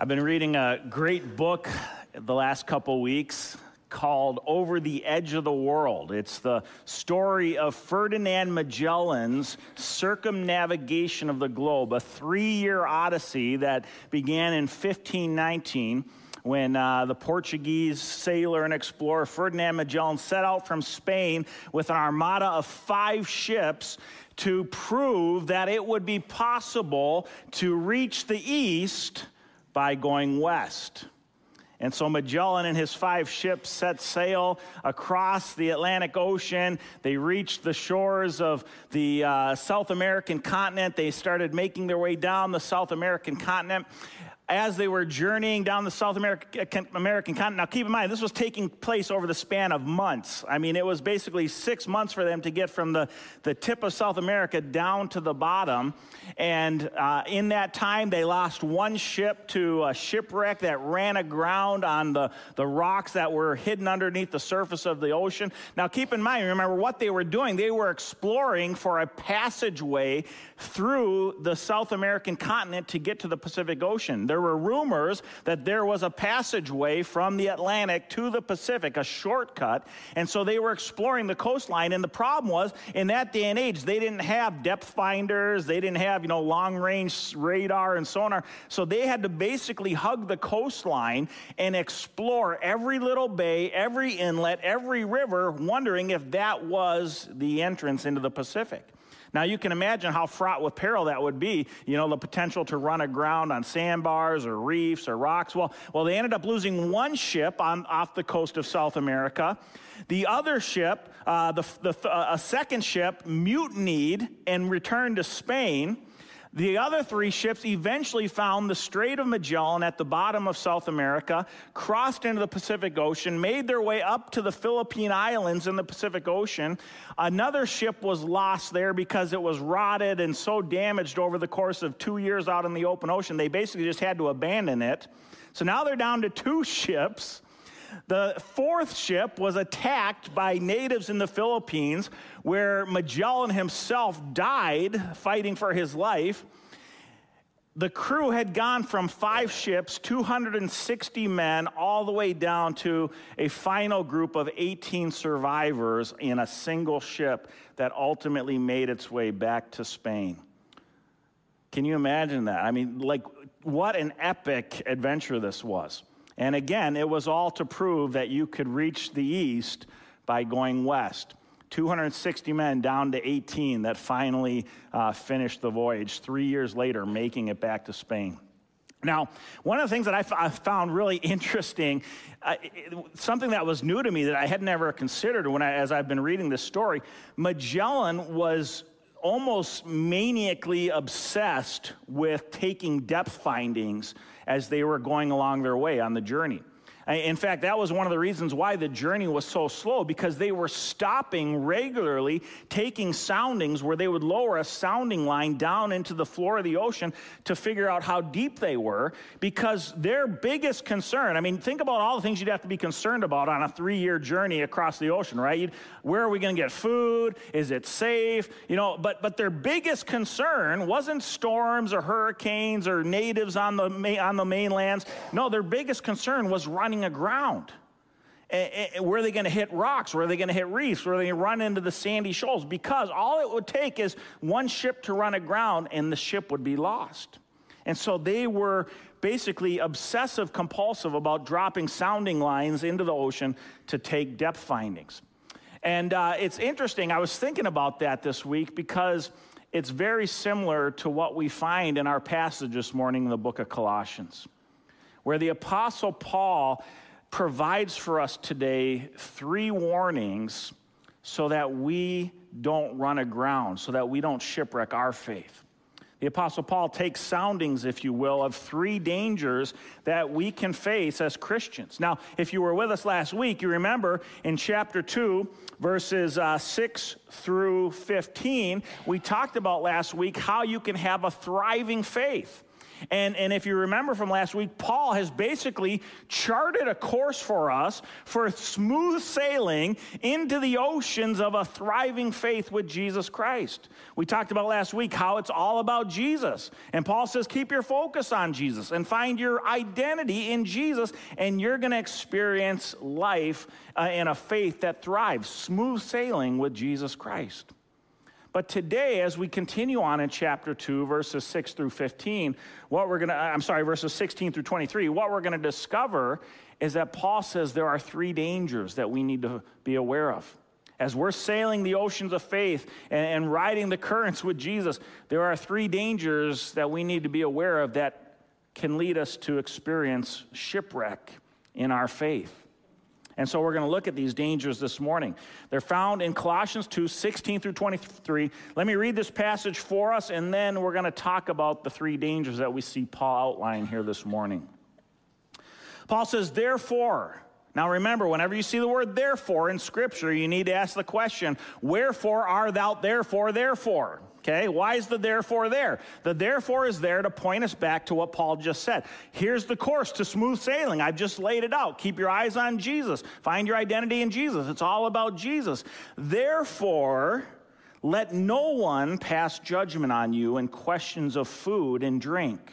I've been reading a great book the last couple weeks called Over the Edge of the World. It's the story of Ferdinand Magellan's circumnavigation of the globe, a three year odyssey that began in 1519 when uh, the Portuguese sailor and explorer Ferdinand Magellan set out from Spain with an armada of five ships to prove that it would be possible to reach the east by going west. And so Magellan and his five ships set sail across the Atlantic Ocean. They reached the shores of the uh, South American continent. They started making their way down the South American continent as they were journeying down the South American, American continent. Now, keep in mind, this was taking place over the span of months. I mean, it was basically six months for them to get from the, the tip of South America down to the bottom. And uh, in that time, they lost one ship to a shipwreck that ran aground on the, the rocks that were hidden underneath the surface of the ocean. Now, keep in mind, remember what they were doing. They were exploring for a passageway through the South American continent to get to the Pacific Ocean. Were rumors that there was a passageway from the Atlantic to the Pacific, a shortcut. And so they were exploring the coastline. And the problem was, in that day and age, they didn't have depth finders, they didn't have, you know, long range radar and sonar. So they had to basically hug the coastline and explore every little bay, every inlet, every river, wondering if that was the entrance into the Pacific. Now, you can imagine how fraught with peril that would be. You know, the potential to run aground on sandbars or reefs or rocks. Well, well they ended up losing one ship on, off the coast of South America. The other ship, uh, the, the, uh, a second ship, mutinied and returned to Spain. The other three ships eventually found the Strait of Magellan at the bottom of South America, crossed into the Pacific Ocean, made their way up to the Philippine Islands in the Pacific Ocean. Another ship was lost there because it was rotted and so damaged over the course of two years out in the open ocean, they basically just had to abandon it. So now they're down to two ships. The fourth ship was attacked by natives in the Philippines, where Magellan himself died fighting for his life. The crew had gone from five ships, 260 men, all the way down to a final group of 18 survivors in a single ship that ultimately made its way back to Spain. Can you imagine that? I mean, like, what an epic adventure this was. And again, it was all to prove that you could reach the east by going west. 260 men down to 18 that finally uh, finished the voyage, three years later, making it back to Spain. Now, one of the things that I, f- I found really interesting, uh, something that was new to me that I had never considered when I, as I've been reading this story, Magellan was almost maniacally obsessed with taking depth findings as they were going along their way on the journey. In fact, that was one of the reasons why the journey was so slow because they were stopping regularly, taking soundings where they would lower a sounding line down into the floor of the ocean to figure out how deep they were because their biggest concern, I mean, think about all the things you'd have to be concerned about on a three year journey across the ocean, right? You'd, where are we going to get food? Is it safe? You know, but, but their biggest concern wasn't storms or hurricanes or natives on the, on the mainlands. No, their biggest concern was running running aground. Where are they going to hit rocks? Where are they going to hit reefs? Where are they going to run into the sandy shoals? Because all it would take is one ship to run aground and the ship would be lost. And so they were basically obsessive compulsive about dropping sounding lines into the ocean to take depth findings. And uh, it's interesting, I was thinking about that this week because it's very similar to what we find in our passage this morning in the book of Colossians where the Apostle Paul provides for us today three warnings so that we don't run aground, so that we don't shipwreck our faith. The Apostle Paul takes soundings, if you will, of three dangers that we can face as Christians. Now, if you were with us last week, you remember in chapter 2, verses uh, 6 through 15, we talked about last week how you can have a thriving faith. And, and if you remember from last week, Paul has basically charted a course for us for smooth sailing into the oceans of a thriving faith with Jesus Christ. We talked about last week how it's all about Jesus. And Paul says, keep your focus on Jesus and find your identity in Jesus, and you're going to experience life uh, in a faith that thrives, smooth sailing with Jesus Christ. But today, as we continue on in chapter 2, verses 6 through 15, what we're going to, I'm sorry, verses 16 through 23, what we're going to discover is that Paul says there are three dangers that we need to be aware of. As we're sailing the oceans of faith and, and riding the currents with Jesus, there are three dangers that we need to be aware of that can lead us to experience shipwreck in our faith. And so we're going to look at these dangers this morning. They're found in Colossians 2 16 through 23. Let me read this passage for us, and then we're going to talk about the three dangers that we see Paul outline here this morning. Paul says, Therefore, now remember, whenever you see the word therefore in Scripture, you need to ask the question, Wherefore art thou therefore, therefore? Okay, why is the therefore there? The therefore is there to point us back to what Paul just said. Here's the course to smooth sailing. I've just laid it out. Keep your eyes on Jesus, find your identity in Jesus. It's all about Jesus. Therefore, let no one pass judgment on you in questions of food and drink,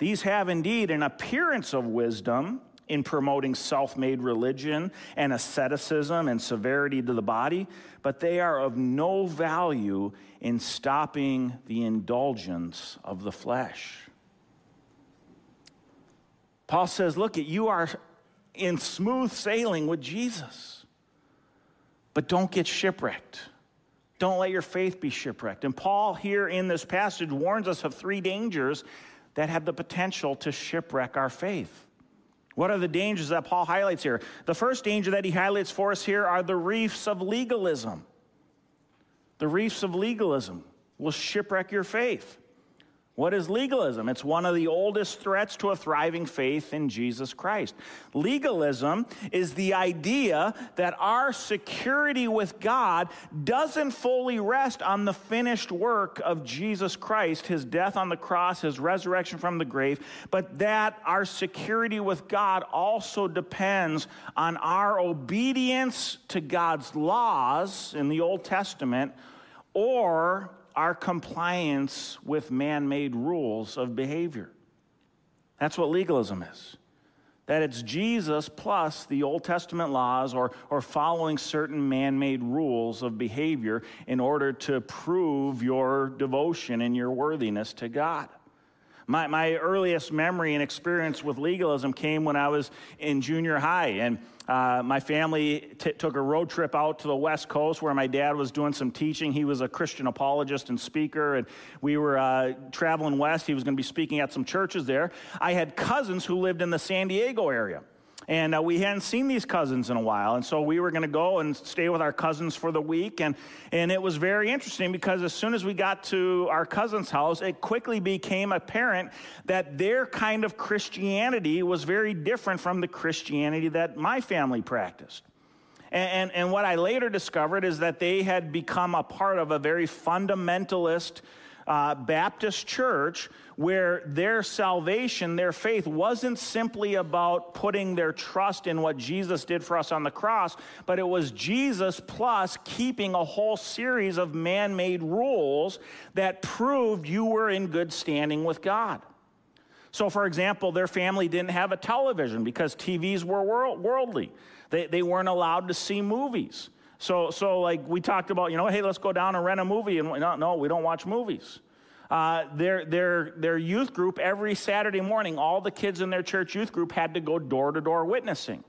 These have indeed an appearance of wisdom in promoting self made religion and asceticism and severity to the body, but they are of no value in stopping the indulgence of the flesh. Paul says, Look, you are in smooth sailing with Jesus, but don't get shipwrecked. Don't let your faith be shipwrecked. And Paul, here in this passage, warns us of three dangers that have the potential to shipwreck our faith. What are the dangers that Paul highlights here? The first danger that he highlights for us here are the reefs of legalism. The reefs of legalism will shipwreck your faith. What is legalism? It's one of the oldest threats to a thriving faith in Jesus Christ. Legalism is the idea that our security with God doesn't fully rest on the finished work of Jesus Christ, his death on the cross, his resurrection from the grave, but that our security with God also depends on our obedience to God's laws in the Old Testament or our compliance with man made rules of behavior. That's what legalism is. That it's Jesus plus the Old Testament laws or, or following certain man made rules of behavior in order to prove your devotion and your worthiness to God. My, my earliest memory and experience with legalism came when I was in junior high. And uh, my family t- took a road trip out to the West Coast where my dad was doing some teaching. He was a Christian apologist and speaker, and we were uh, traveling west. He was going to be speaking at some churches there. I had cousins who lived in the San Diego area. And uh, we hadn't seen these cousins in a while. And so we were going to go and stay with our cousins for the week. And, and it was very interesting because as soon as we got to our cousin's house, it quickly became apparent that their kind of Christianity was very different from the Christianity that my family practiced. And, and, and what I later discovered is that they had become a part of a very fundamentalist uh, Baptist church where their salvation, their faith, wasn't simply about putting their trust in what Jesus did for us on the cross, but it was Jesus plus keeping a whole series of man made rules that proved you were in good standing with God. So, for example, their family didn't have a television because TVs were worldly. They, they weren't allowed to see movies. So, so like we talked about, you know, hey, let's go down and rent a movie. And no, no we don't watch movies. Uh, their, their, their youth group, every Saturday morning, all the kids in their church youth group had to go door to door witnessing.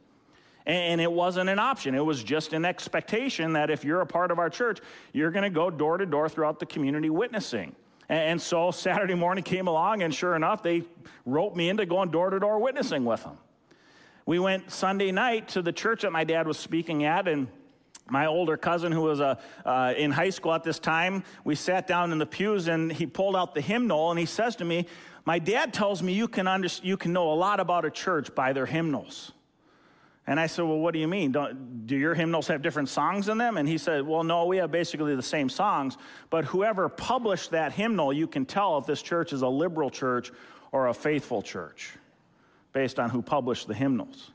And it wasn't an option. It was just an expectation that if you're a part of our church, you're going to go door to door throughout the community witnessing. And so Saturday morning came along, and sure enough, they roped me into going door to door witnessing with them. We went Sunday night to the church that my dad was speaking at, and my older cousin, who was a, uh, in high school at this time, we sat down in the pews and he pulled out the hymnal and he says to me, My dad tells me you can, under, you can know a lot about a church by their hymnals. And I said, Well, what do you mean? Don't, do your hymnals have different songs in them? And he said, Well, no, we have basically the same songs, but whoever published that hymnal, you can tell if this church is a liberal church or a faithful church based on who published the hymnals.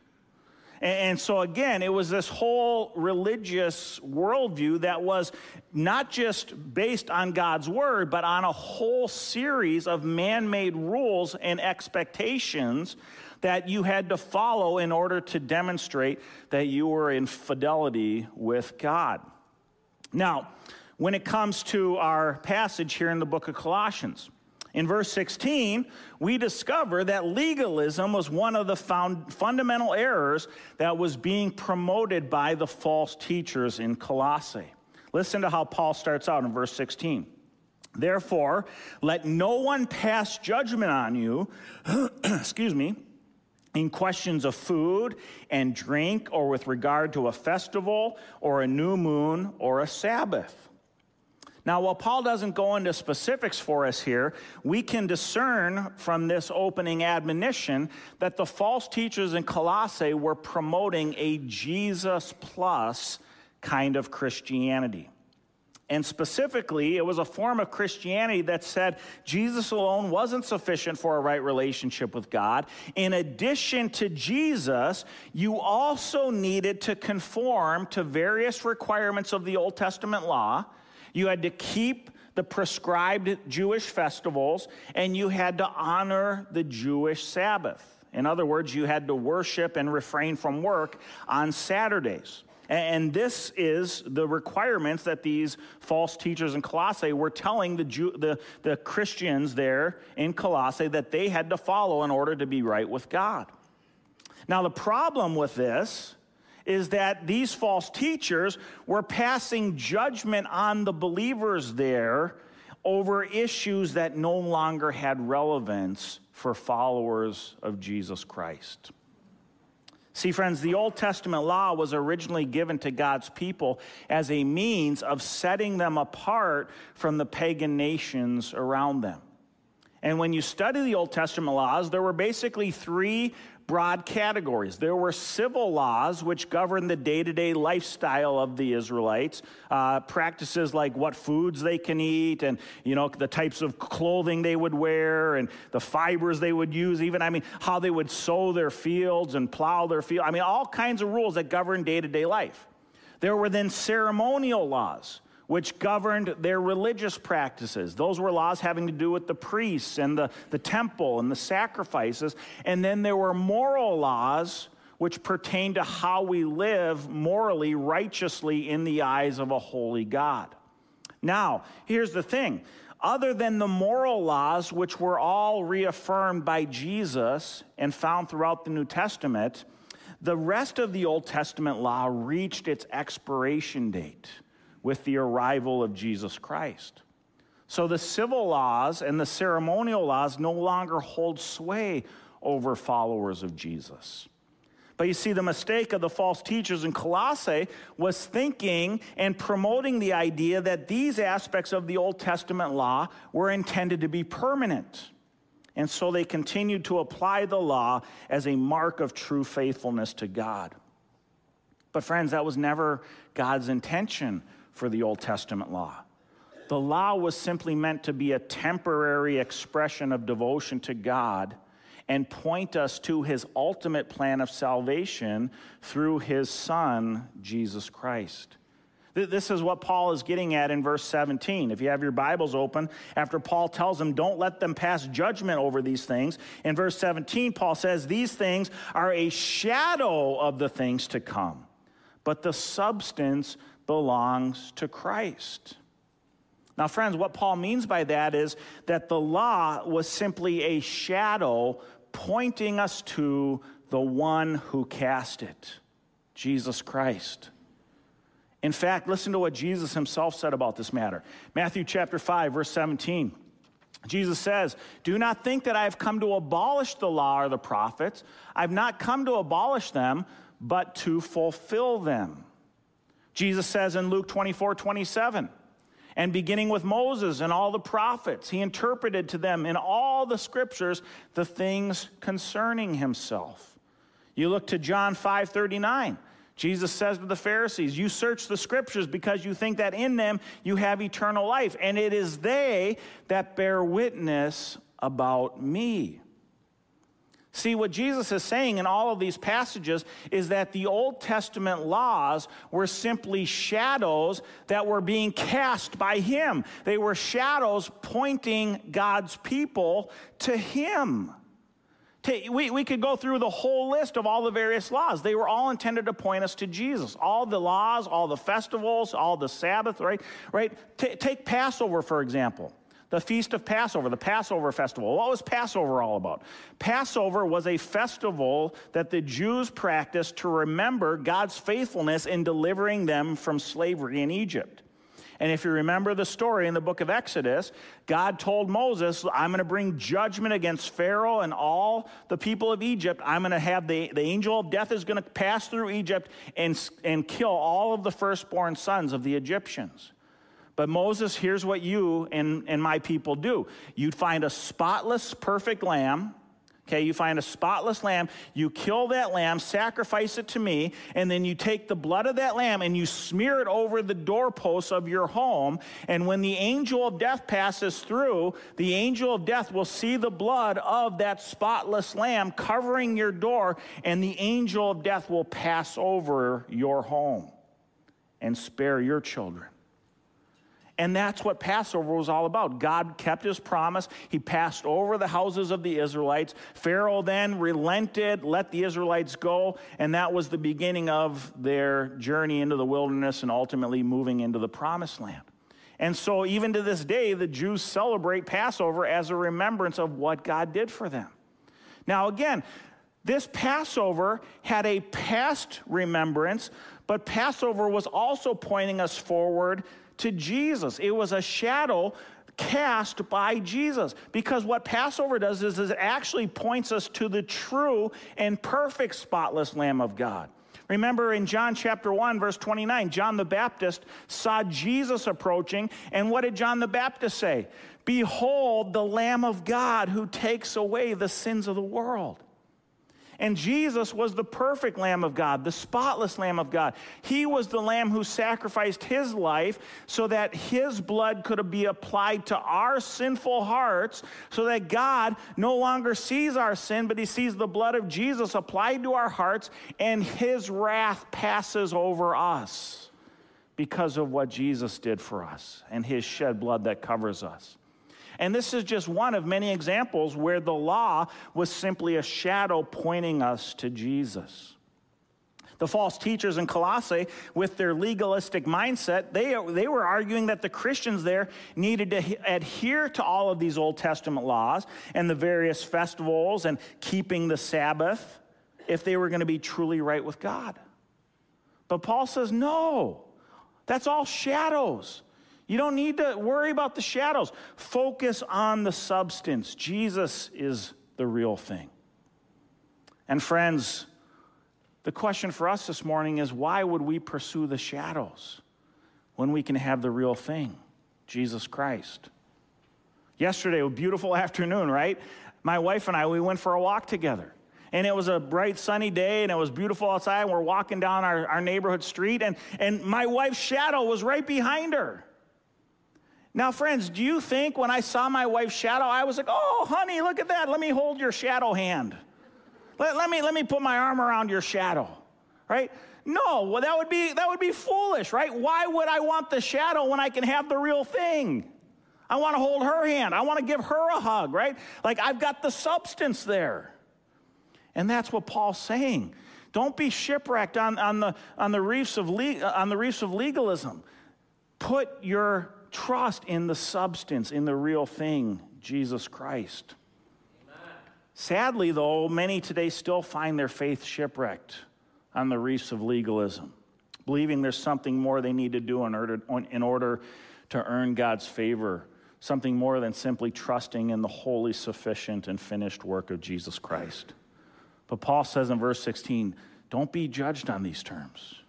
And so, again, it was this whole religious worldview that was not just based on God's word, but on a whole series of man made rules and expectations that you had to follow in order to demonstrate that you were in fidelity with God. Now, when it comes to our passage here in the book of Colossians, in verse 16, we discover that legalism was one of the found fundamental errors that was being promoted by the false teachers in Colossae. Listen to how Paul starts out in verse 16. Therefore, let no one pass judgment on you, excuse me, in questions of food and drink, or with regard to a festival, or a new moon, or a Sabbath now, while Paul doesn't go into specifics for us here, we can discern from this opening admonition that the false teachers in Colossae were promoting a Jesus plus kind of Christianity. And specifically, it was a form of Christianity that said Jesus alone wasn't sufficient for a right relationship with God. In addition to Jesus, you also needed to conform to various requirements of the Old Testament law you had to keep the prescribed Jewish festivals, and you had to honor the Jewish Sabbath. In other words, you had to worship and refrain from work on Saturdays. And this is the requirements that these false teachers in Colossae were telling the, Jew, the, the Christians there in Colossae that they had to follow in order to be right with God. Now, the problem with this is that these false teachers were passing judgment on the believers there over issues that no longer had relevance for followers of Jesus Christ. See, friends, the Old Testament law was originally given to God's people as a means of setting them apart from the pagan nations around them. And when you study the Old Testament laws, there were basically three broad categories. There were civil laws which governed the day to day lifestyle of the Israelites, uh, practices like what foods they can eat and, you know, the types of clothing they would wear and the fibers they would use, even, I mean, how they would sow their fields and plow their field. I mean, all kinds of rules that govern day to day life. There were then ceremonial laws which governed their religious practices. Those were laws having to do with the priests and the, the temple and the sacrifices. And then there were moral laws which pertain to how we live morally, righteously in the eyes of a holy God. Now, here's the thing other than the moral laws, which were all reaffirmed by Jesus and found throughout the New Testament, the rest of the Old Testament law reached its expiration date with the arrival of Jesus Christ. So the civil laws and the ceremonial laws no longer hold sway over followers of Jesus. But you see, the mistake of the false teachers in Colossae was thinking and promoting the idea that these aspects of the Old Testament law were intended to be permanent. And so they continued to apply the law as a mark of true faithfulness to God. But, friends, that was never God's intention for the Old Testament law. The law was simply meant to be a temporary expression of devotion to God and point us to his ultimate plan of salvation through his Son, Jesus Christ. This is what Paul is getting at in verse 17. If you have your Bibles open, after Paul tells them, don't let them pass judgment over these things, in verse 17, Paul says, These things are a shadow of the things to come, but the substance belongs to Christ. Now, friends, what Paul means by that is that the law was simply a shadow pointing us to the one who cast it, Jesus Christ. In fact, listen to what Jesus himself said about this matter. Matthew chapter 5, verse 17. Jesus says, Do not think that I have come to abolish the law or the prophets. I've not come to abolish them, but to fulfill them. Jesus says in Luke 24, 27, and beginning with Moses and all the prophets, he interpreted to them in all the scriptures the things concerning himself. You look to John 5, 39. Jesus says to the Pharisees, You search the scriptures because you think that in them you have eternal life, and it is they that bear witness about me. See, what Jesus is saying in all of these passages is that the Old Testament laws were simply shadows that were being cast by Him. They were shadows pointing God's people to Him. We, we could go through the whole list of all the various laws. They were all intended to point us to Jesus. All the laws, all the festivals, all the Sabbath, right? Right? T- take Passover, for example the feast of Passover, the Passover festival. What was Passover all about? Passover was a festival that the Jews practiced to remember God's faithfulness in delivering them from slavery in Egypt. And if you remember the story in the book of Exodus, God told Moses, I'm going to bring judgment against Pharaoh and all the people of Egypt. I'm going to have the, the angel of death is going to pass through Egypt and, and kill all of the firstborn sons of the Egyptians. But Moses, here's what you and, and my people do you'd find a spotless, perfect lamb. Okay, you find a spotless lamb, you kill that lamb, sacrifice it to me, and then you take the blood of that lamb and you smear it over the doorposts of your home. And when the angel of death passes through, the angel of death will see the blood of that spotless lamb covering your door, and the angel of death will pass over your home and spare your children. And that's what Passover was all about. God kept his promise. He passed over the houses of the Israelites. Pharaoh then relented, let the Israelites go, and that was the beginning of their journey into the wilderness and ultimately moving into the promised land. And so, even to this day, the Jews celebrate Passover as a remembrance of what God did for them. Now, again, this Passover had a past remembrance, but Passover was also pointing us forward to Jesus. It was a shadow cast by Jesus. Because what Passover does is, it actually points us to the true and perfect spotless Lamb of God. Remember in John chapter 1, verse 29, John the Baptist saw Jesus approaching, and what did John the Baptist say? Behold, the Lamb of God who takes away the sins of the world. And Jesus was the perfect Lamb of God, the spotless Lamb of God. He was the Lamb who sacrificed his life so that his blood could be applied to our sinful hearts, so that God no longer sees our sin, but he sees the blood of Jesus applied to our hearts, and his wrath passes over us because of what Jesus did for us and his shed blood that covers us. And this is just one of many examples where the law was simply a shadow pointing us to Jesus. The false teachers in Colossae, with their legalistic mindset, they, they were arguing that the Christians there needed to adhere to all of these Old Testament laws and the various festivals and keeping the Sabbath if they were going to be truly right with God. But Paul says, no, that's all shadows. You don't need to worry about the shadows. Focus on the substance. Jesus is the real thing. And friends, the question for us this morning is why would we pursue the shadows when we can have the real thing, Jesus Christ? Yesterday, a beautiful afternoon, right? My wife and I, we went for a walk together. And it was a bright sunny day and it was beautiful outside. And we're walking down our, our neighborhood street, and, and my wife's shadow was right behind her. Now, friends, do you think when I saw my wife's shadow, I was like, oh, honey, look at that. Let me hold your shadow hand. Let, let, me, let me put my arm around your shadow, right? No, well, that would, be, that would be foolish, right? Why would I want the shadow when I can have the real thing? I want to hold her hand. I want to give her a hug, right? Like I've got the substance there. And that's what Paul's saying. Don't be shipwrecked on, on, the, on, the reefs of le- on the reefs of legalism. Put your trust in the substance, in the real thing, Jesus Christ. Amen. Sadly, though, many today still find their faith shipwrecked on the reefs of legalism, believing there's something more they need to do in order, in order to earn God's favor, something more than simply trusting in the wholly sufficient and finished work of Jesus Christ. But Paul says in verse 16, don't be judged on these terms.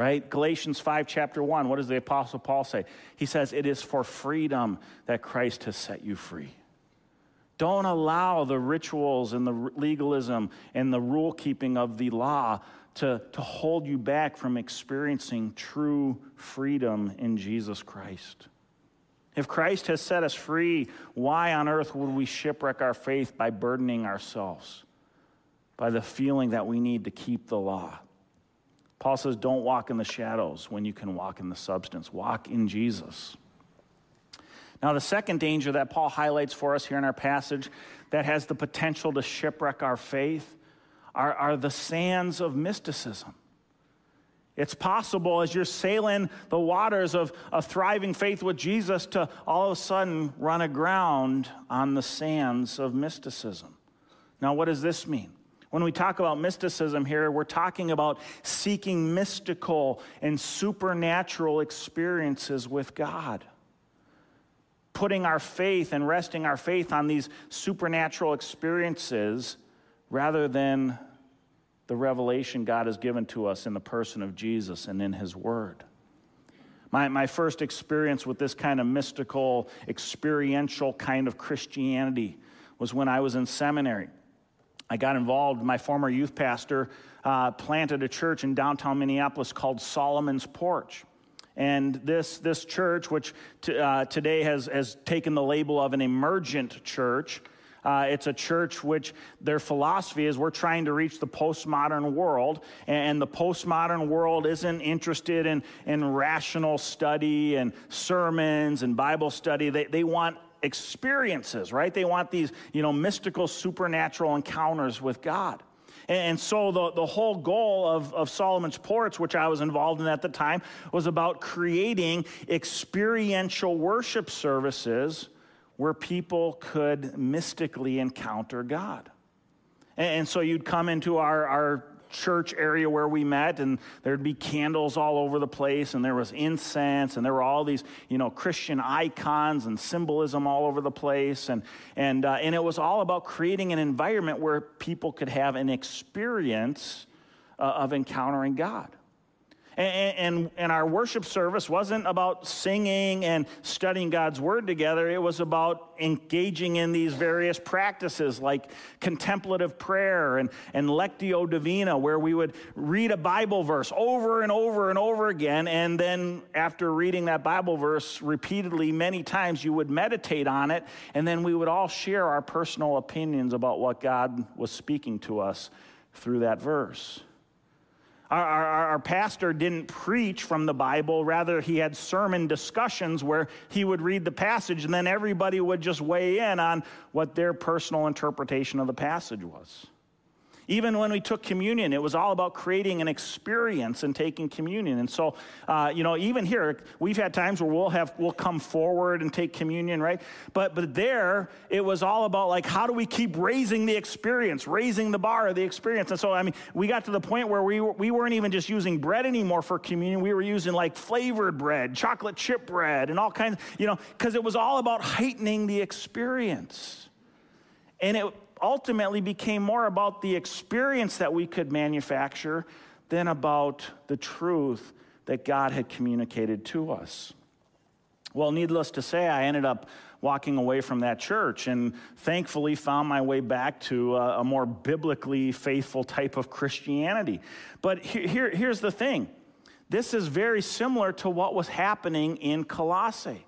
Right? Galatians 5, chapter 1, what does the Apostle Paul say? He says, It is for freedom that Christ has set you free. Don't allow the rituals and the legalism and the rule keeping of the law to, to hold you back from experiencing true freedom in Jesus Christ. If Christ has set us free, why on earth would we shipwreck our faith by burdening ourselves? By the feeling that we need to keep the law. Paul says, don't walk in the shadows when you can walk in the substance. Walk in Jesus. Now, the second danger that Paul highlights for us here in our passage that has the potential to shipwreck our faith are, are the sands of mysticism. It's possible as you're sailing the waters of a thriving faith with Jesus to all of a sudden run aground on the sands of mysticism. Now, what does this mean? When we talk about mysticism here, we're talking about seeking mystical and supernatural experiences with God. Putting our faith and resting our faith on these supernatural experiences rather than the revelation God has given to us in the person of Jesus and in His Word. My, my first experience with this kind of mystical, experiential kind of Christianity was when I was in seminary. I got involved, my former youth pastor uh, planted a church in downtown Minneapolis called Solomon's Porch. And this, this church, which t- uh, today has, has taken the label of an emergent church, uh, it's a church which their philosophy is we're trying to reach the postmodern world, and the postmodern world isn't interested in, in rational study and sermons and Bible study. They, they want experiences, right? They want these, you know, mystical, supernatural encounters with God. And so the, the whole goal of, of Solomon's Porch, which I was involved in at the time, was about creating experiential worship services where people could mystically encounter God. And so you'd come into our, our church area where we met and there'd be candles all over the place and there was incense and there were all these you know christian icons and symbolism all over the place and and uh, and it was all about creating an environment where people could have an experience uh, of encountering god and, and, and, our worship service wasn't about singing and studying God's word together. It was about engaging in these various practices like contemplative prayer and, and lectio divina, where we would read a Bible verse over and over and over again. And then after reading that Bible verse repeatedly many times, you would meditate on it. And then we would all share our personal opinions about what God was speaking to us through that verse. Our, our, our, pastor didn't preach from the Bible. Rather, he had sermon discussions where he would read the passage and then everybody would just weigh in on what their personal interpretation of the passage was. Even when we took communion, it was all about creating an experience and taking communion. And so, uh, you know, even here, we've had times where we'll have we'll come forward and take communion, right? But but there, it was all about like how do we keep raising the experience, raising the bar of the experience. And so, I mean, we got to the point where we we weren't even just using bread anymore for communion. We were using like flavored bread, chocolate chip bread, and all kinds, you know, because it was all about heightening the experience. And it ultimately became more about the experience that we could manufacture than about the truth that God had communicated to us. Well, needless to say, I ended up walking away from that church and thankfully found my way back to a, a more biblically faithful type of Christianity. But here, here's the thing this is very similar to what was happening in Colossae.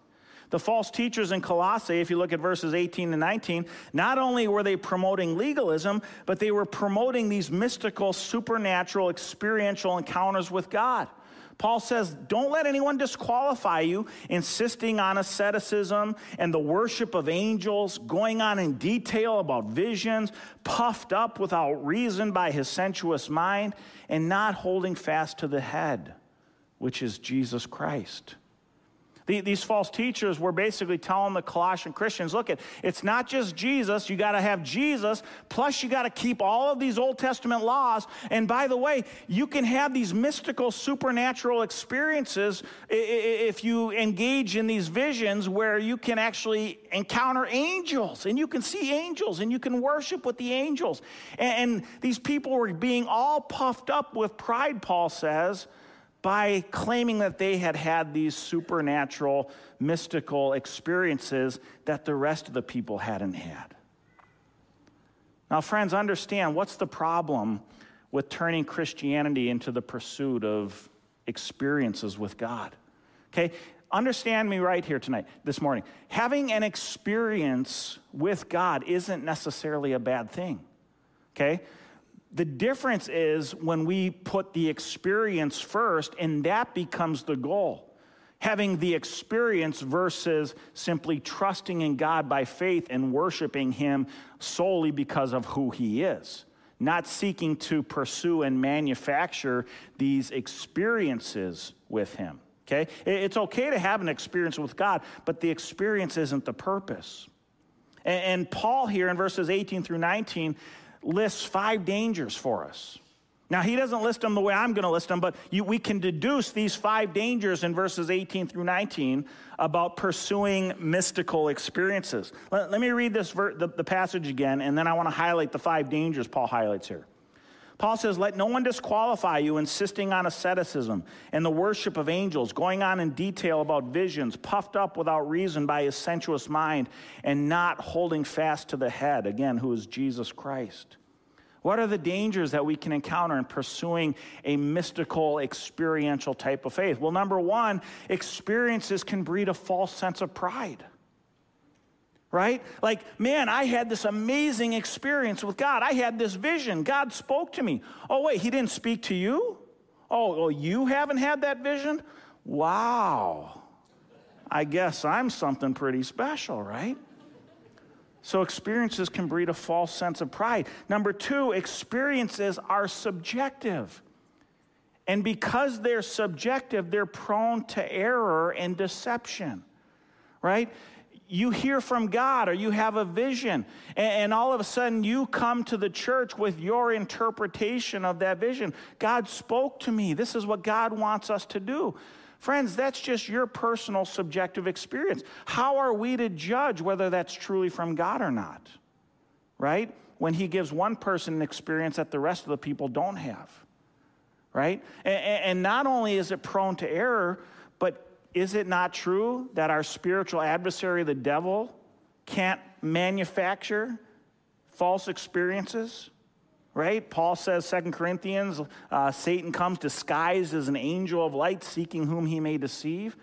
The false teachers in Colossae, if you look at verses 18 and 19, not only were they promoting legalism, but they were promoting these mystical, supernatural, experiential encounters with God. Paul says, don't let anyone disqualify you, insisting on asceticism and the worship of angels, going on in detail about visions, puffed up without reason by his sensuous mind, and not holding fast to the head, which is Jesus Christ. These false teachers were basically telling the Colossian Christians look, it's not just Jesus. You got to have Jesus, plus, you got to keep all of these Old Testament laws. And by the way, you can have these mystical, supernatural experiences if you engage in these visions where you can actually encounter angels and you can see angels and you can worship with the angels. And these people were being all puffed up with pride, Paul says by claiming that they had had these supernatural, mystical experiences that the rest of the people hadn't had. Now, friends, understand what's the problem with turning Christianity into the pursuit of experiences with God? Okay, understand me right here tonight, this morning. Having an experience with God isn't necessarily a bad thing. Okay? The difference is when we put the experience first, and that becomes the goal. Having the experience versus simply trusting in God by faith and worshiping Him solely because of who He is. Not seeking to pursue and manufacture these experiences with Him. Okay? It's okay to have an experience with God, but the experience isn't the purpose. And Paul here in verses 18 through 19 lists five dangers for us. Now, he doesn't list them the way I'm going to list them, but you, we can deduce these five dangers in verses 18 through 19 about pursuing mystical experiences. Let, let me read this ver- the, the passage again, and then I want to highlight the five dangers Paul highlights here. Paul says, Let no one disqualify you, insisting on asceticism and the worship of angels, going on in detail about visions, puffed up without reason by his sensuous mind, and not holding fast to the head, again, who is Jesus Christ. What are the dangers that we can encounter in pursuing a mystical, experiential type of faith? Well, number one, experiences can breed a false sense of pride right? Like, man, I had this amazing experience with God. I had this vision. God spoke to me. Oh, wait, He didn't speak to you? Oh, oh you haven't had that vision? Wow. I guess I'm something pretty special, right? So, experiences can breed a false sense of pride. Number two, experiences are subjective. And because they're subjective, they're prone to error and deception, right? You hear from God or you have a vision, and, and, all of a sudden you come to the church with your interpretation of that vision. God spoke to me. This is what God wants us to do. Friends, that's just your personal subjective experience. How are we to judge whether that's truly from God or not? Right? When He gives one person an experience that the rest of the people don't have. Right? And, and not only is it prone to error, but is it not true that our spiritual adversary, the devil, can't manufacture false experiences? Right? Paul says, 2 Corinthians, uh, Satan comes disguised as an angel of light, seeking whom he may deceive.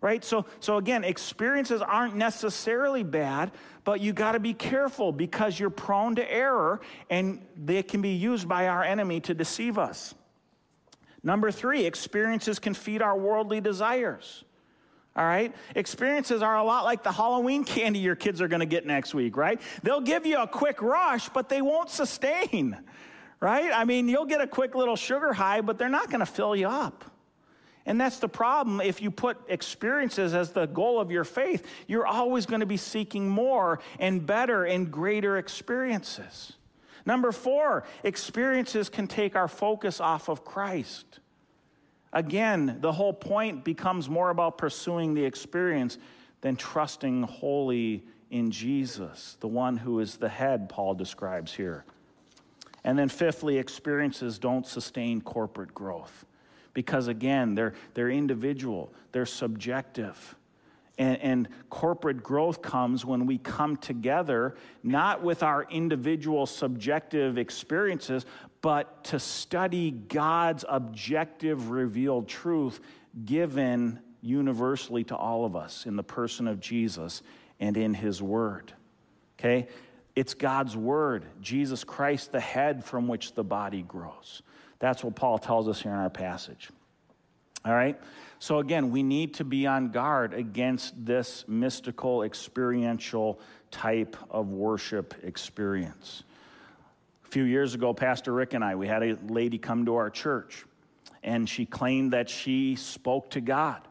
Right? So, so again, experiences aren't necessarily bad, but you got to be careful because you're prone to error and they can be used by our enemy to deceive us. Number three, experiences can feed our worldly desires. All right? Experiences are a lot like the Halloween candy your kids are to get next week, right? They'll give you a quick rush, but they won't sustain, right? I mean, you'll get a quick little sugar high, but they're not to fill you up. And that's the problem. If you put experiences as the goal of your faith, you're always to be seeking more and better and greater experiences. Number four, experiences can take our focus off of Christ. Again, the whole point becomes more about pursuing the experience than trusting wholly in Jesus, the one who is the head, Paul describes here. And then, fifthly, experiences don't sustain corporate growth because, again, they're, they're individual, they're subjective. And, and, corporate growth comes when we come together, not with our individual subjective experiences, but to study God's objective revealed truth given universally to all of us in the person of Jesus and in his word. Okay? It's God's word, Jesus Christ, the head from which the body grows. That's what Paul tells us here in our passage. All right? So, again, we need to be on guard against this mystical, experiential type of worship experience. A few years ago, Pastor Rick and I, we had a lady come to our church, and she claimed that she spoke to God.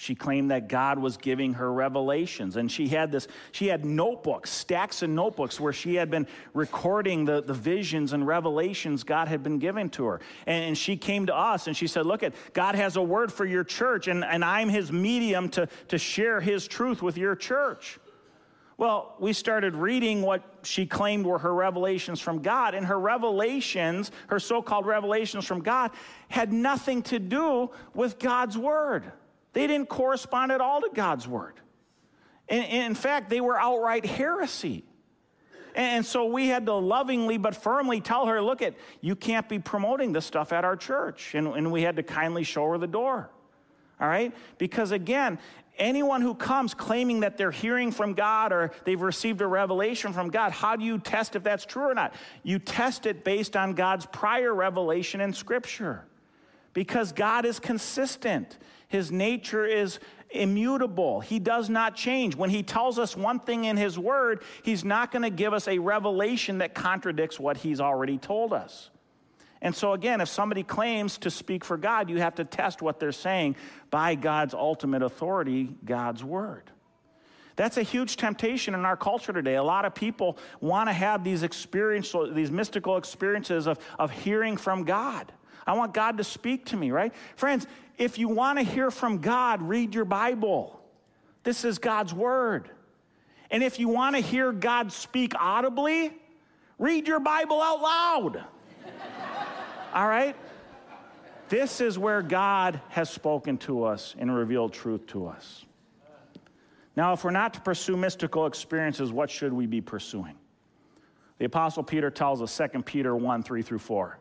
She claimed that God was giving her revelations. And she had this, she had notebooks, stacks of notebooks where she had been recording the, the visions and revelations God had been giving to her. And, and she came to us and she said, Look at God has a word for your church, and, and I'm his medium to, to share his truth with your church. Well, we started reading what she claimed were her revelations from God, and her revelations, her so called revelations from God, had nothing to do with God's word. They didn't correspond at all to God's word. And, in fact, they were outright heresy. And so we had to lovingly but firmly tell her, look at, you can't be promoting this stuff at our church. And, and we had to kindly show her the door. All right? Because again, anyone who comes claiming that they're hearing from God or they've received a revelation from God, how do you test if that's true or not? You test it based on God's prior revelation in Scripture. Because God is consistent. His nature is immutable. He does not change. When he tells us one thing in his word, he's not going to give us a revelation that contradicts what he's already told us. And so, again, if somebody claims to speak for God, you have to test what they're saying by God's ultimate authority, God's word. That's a huge temptation in our culture today. A lot of people want to have these experiences, these mystical experiences of, of hearing from God. I want God to speak to me, right? Friends, if you want to hear from God, read your Bible. This is God's word. And if you want to hear God speak audibly, read your Bible out loud. All right? This is where God has spoken to us and revealed truth to us. Now, if we're not to pursue mystical experiences, what should we be pursuing? The Apostle Peter tells us, 2 Peter 1 3 through 4.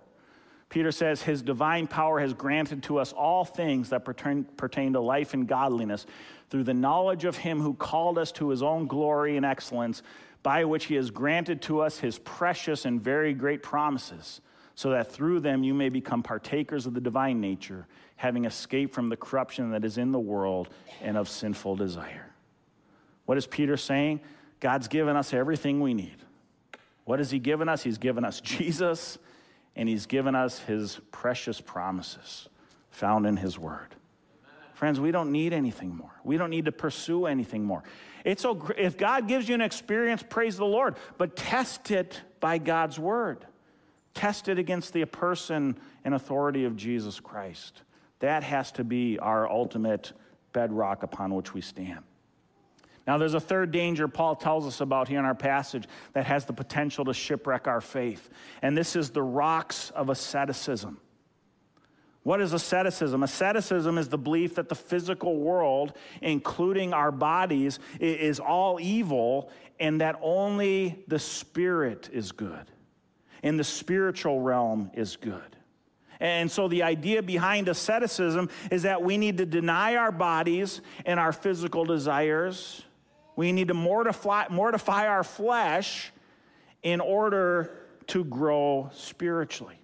Peter says, His divine power has granted to us all things that pertain, pertain to life and godliness through the knowledge of Him who called us to His own glory and excellence, by which He has granted to us His precious and very great promises, so that through them you may become partakers of the divine nature, having escaped from the corruption that is in the world and of sinful desire. What is Peter saying? God's given us everything we need. What has He given us? He's given us Jesus and He's given us His precious promises found in His Word. Friends, we don't need anything more. We don't need to pursue anything more. It's so, if God gives you an experience, praise the Lord, but test it by God's Word. Test it against the person and authority of Jesus Christ. That has to be our ultimate bedrock upon which we stand. Now, there's a third danger Paul tells us about here in our passage that has the potential to shipwreck our faith, and this is the rocks of asceticism. What is asceticism? Asceticism is the belief that the physical world, including our bodies, is all evil and that only the spirit is good. And the spiritual realm is good. And so the idea behind asceticism is that we need to deny our bodies and our physical desires we need to mortify, mortify our flesh in order to grow spiritually.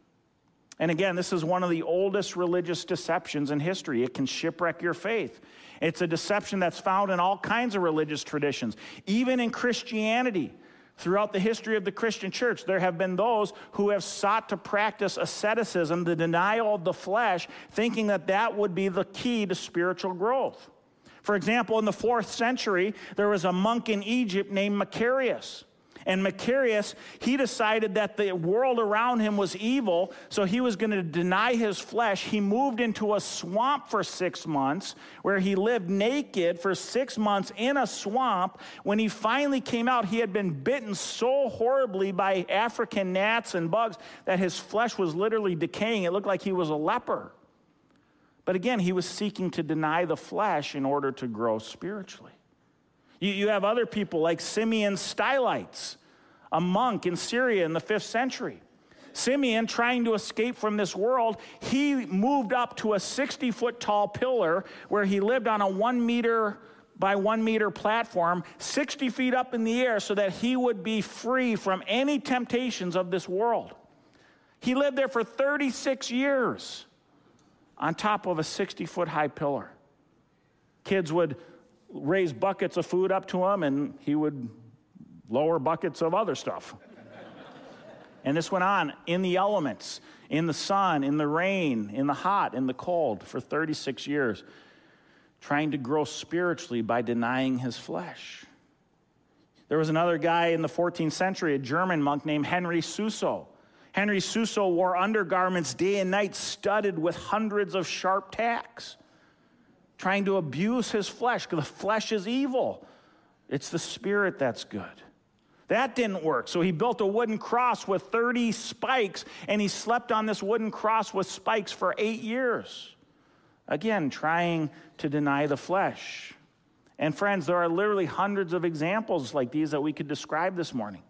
And again, this is one of the oldest religious deceptions in history. It can shipwreck your faith. It's a deception that's found in all kinds of religious traditions, even in Christianity. Throughout the history of the Christian church, there have been those who have sought to practice asceticism, the denial of the flesh, thinking that that would be the key to spiritual growth. For example, in the fourth century, there was a monk in Egypt named Macarius. And Macarius, he decided that the world around him was evil, so he was going to deny his flesh. He moved into a swamp for six months, where he lived naked for six months in a swamp. When he finally came out, he had been bitten so horribly by African gnats and bugs that his flesh was literally decaying. It looked like he was a leper. But again, he was seeking to deny the flesh in order to grow spiritually. You, you have other people like Simeon Stylites, a monk in Syria in the fifth century. Simeon, trying to escape from this world, he moved up to a 60 foot tall pillar where he lived on a one meter by one meter platform, 60 feet up in the air, so that he would be free from any temptations of this world. He lived there for 36 years on top of a 60 foot high pillar. Kids would raise buckets of food up to him, and he would lower buckets of other stuff. and this went on in the elements, in the sun, in the rain, in the hot, in the cold for 36 years, trying to grow spiritually by denying his flesh. There was another guy in the 14th century, a German monk named Henry Suso. Henry Suso wore undergarments day and night studded with hundreds of sharp tacks, trying to abuse his flesh because the flesh is evil. It's the spirit that's good. That didn't work. So he built a wooden cross with 30 spikes, and he slept on this wooden cross with spikes for eight years. Again, trying to deny the flesh. And friends, there are literally hundreds of examples like these that we could describe this morning.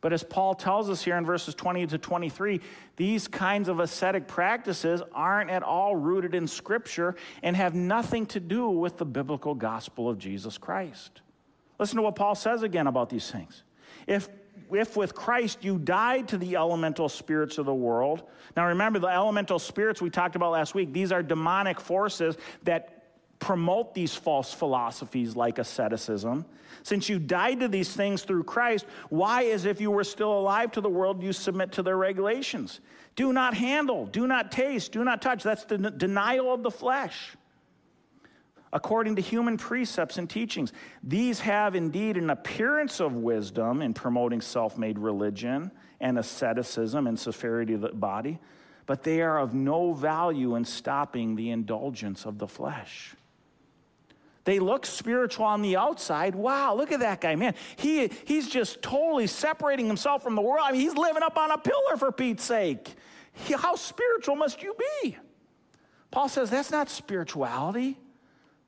But as Paul tells us here in verses 20 to 23, these kinds of ascetic practices aren't at all rooted in Scripture and have nothing to do with the biblical gospel of Jesus Christ. Listen to what Paul says again about these things. If, if with Christ you died to the elemental spirits of the world, now remember the elemental spirits we talked about last week, these are demonic forces that promote these false philosophies like asceticism. Since you died to these things through Christ, why, as if you were still alive to the world, you submit to their regulations? Do not handle, do not taste, do not touch. That's the denial of the flesh according to human precepts and teachings. These have indeed an appearance of wisdom in promoting self made religion and asceticism and severity of the body, but they are of no value in stopping the indulgence of the flesh. They look spiritual on the outside. Wow, look at that guy, man. He, he's just totally separating himself from the world. I mean, he's living up on a pillar for Pete's sake. He, how spiritual must you be? Paul says that's not spirituality.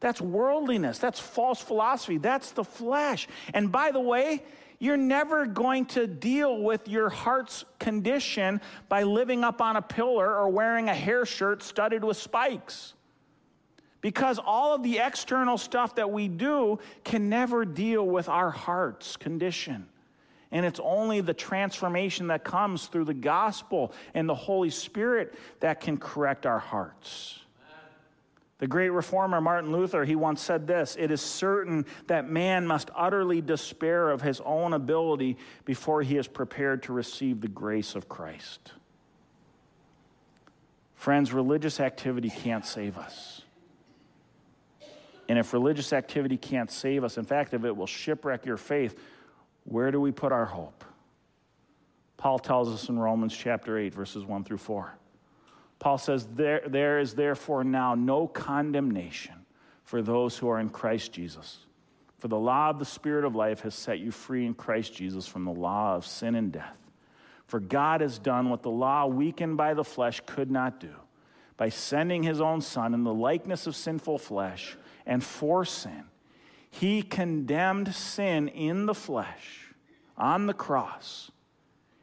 That's worldliness. That's false philosophy. That's the flesh. And by the way, you're never going to deal with your heart's condition by living up on a pillar or wearing a hair shirt studded with spikes. Because all of the external stuff that we do can never deal with our heart's condition. And it's only the transformation that comes through the gospel and the Holy Spirit that can correct our hearts. The great reformer Martin Luther, he once said this It is certain that man must utterly despair of his own ability before he is prepared to receive the grace of Christ. Friends, religious activity can't save us. And if religious activity can't save us, in fact, if it will shipwreck your faith, where do we put our hope? Paul tells us in Romans chapter 8, verses 1 through 4. Paul says, there, there is therefore now no condemnation for those who are in Christ Jesus. For the law of the Spirit of life has set you free in Christ Jesus from the law of sin and death. For God has done what the law, weakened by the flesh, could not do by sending his own Son in the likeness of sinful flesh and for sin. He condemned sin in the flesh on the cross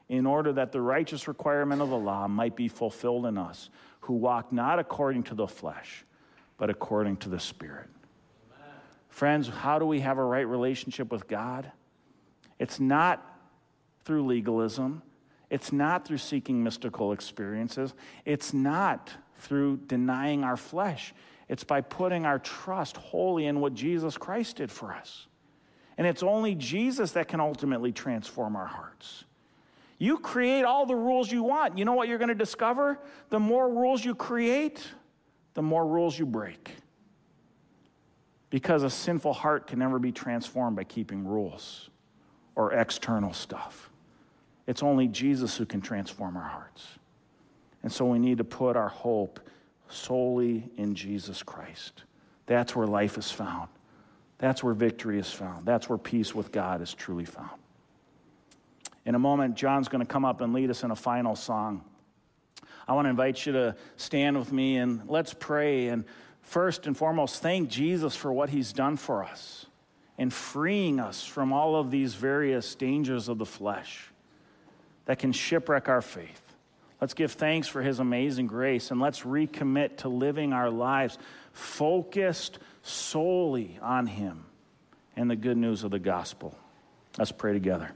in order that the righteous requirement of the law might be fulfilled in us, who walk not according to the flesh, but according to the Spirit. Amen. Friends, how do we have a right relationship with God? It's not through legalism. It's not through seeking mystical experiences. It's not through denying our flesh. It's by putting our trust wholly in what Jesus Christ did for us. And it's only Jesus that can ultimately transform our hearts. You create all the rules you want. You know what you're going to discover? The more rules you create, the more rules you break. Because a sinful heart can never be transformed by keeping rules or external stuff. It's only Jesus who can transform our hearts. And so we need to put our hope solely in Jesus Christ. That's where life is found. That's where victory is found. That's where peace with God is truly found. In a moment, John's going to come up and lead us in a final song. I want to invite you to stand with me and let's pray. And first and foremost, thank Jesus for what he's done for us in freeing us from all of these various dangers of the flesh that can shipwreck our faith. Let's give thanks for his amazing grace and let's recommit to living our lives focused solely on him and the good news of the gospel. Let's pray together.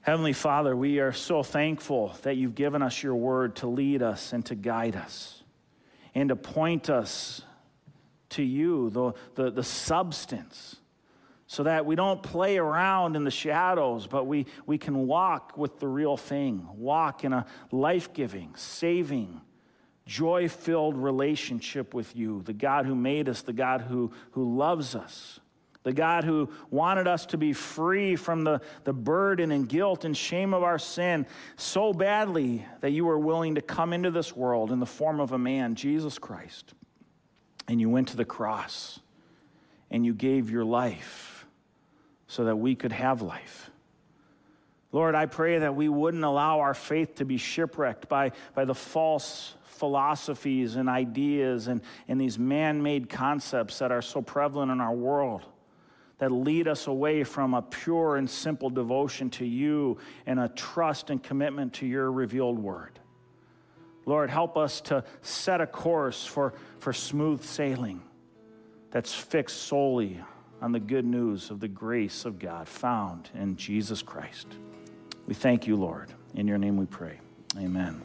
Heavenly Father, we are so thankful that you've given us your word to lead us and to guide us. and to point us to you, the, the, the substance, so that we don't play around in the shadows, but we, we can walk with the real thing, walk in a life giving, saving, joy filled relationship with you, the God who made us, the God who, who loves us, the God who wanted us to be free from the, the burden and guilt and shame of our sin so badly that you were willing to come into this world in the form of a man, Jesus Christ. And you went to the cross and you gave your life so that we could have life. Lord, I pray that we wouldn't allow our faith to be shipwrecked by, by the false philosophies and ideas and, and these man made concepts that are so prevalent in our world that lead us away from a pure and simple devotion to you and a trust and commitment to your revealed word. Lord, help us to set a course for, for smooth sailing that's fixed solely on the good news of the grace of God found in Jesus Christ. We thank you, Lord. In your name we pray. Amen.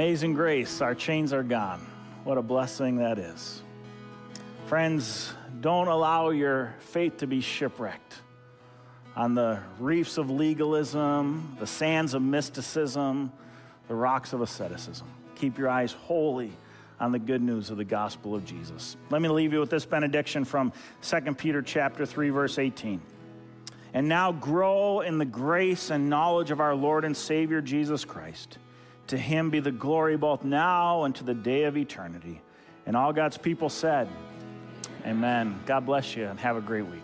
Amazing grace, our chains are gone. What a blessing that is. Friends, don't allow your faith to be shipwrecked on the reefs of legalism, the sands of mysticism, the rocks of asceticism. Keep your eyes wholly on the good news of the gospel of Jesus. Let me leave you with this benediction from 2 Peter chapter 3 verse 18. And now grow in the grace and knowledge of our Lord and Savior Jesus Christ. To him be the glory both now and to the day of eternity. And all God's people said, Amen. God bless you and have a great week.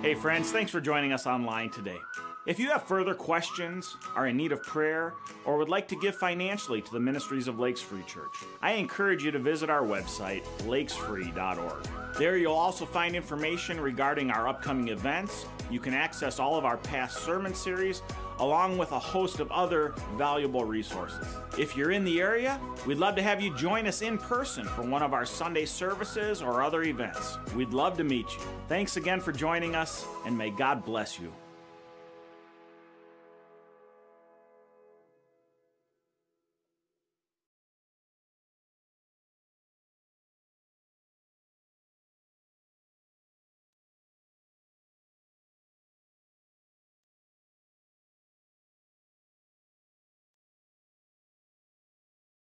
Hey, friends, thanks for joining us online today. If you have further questions, are in need of prayer, or would like to give financially to the ministries of Lakes Free Church, I encourage you to visit our website, lakesfree.org. There you'll also find information regarding our upcoming events. You can access all of our past sermon series, along with a host of other valuable resources. If you're in the area, we'd love to have you join us in person for one of our Sunday services or other events. We'd love to meet you. Thanks again for joining us, and may God bless you.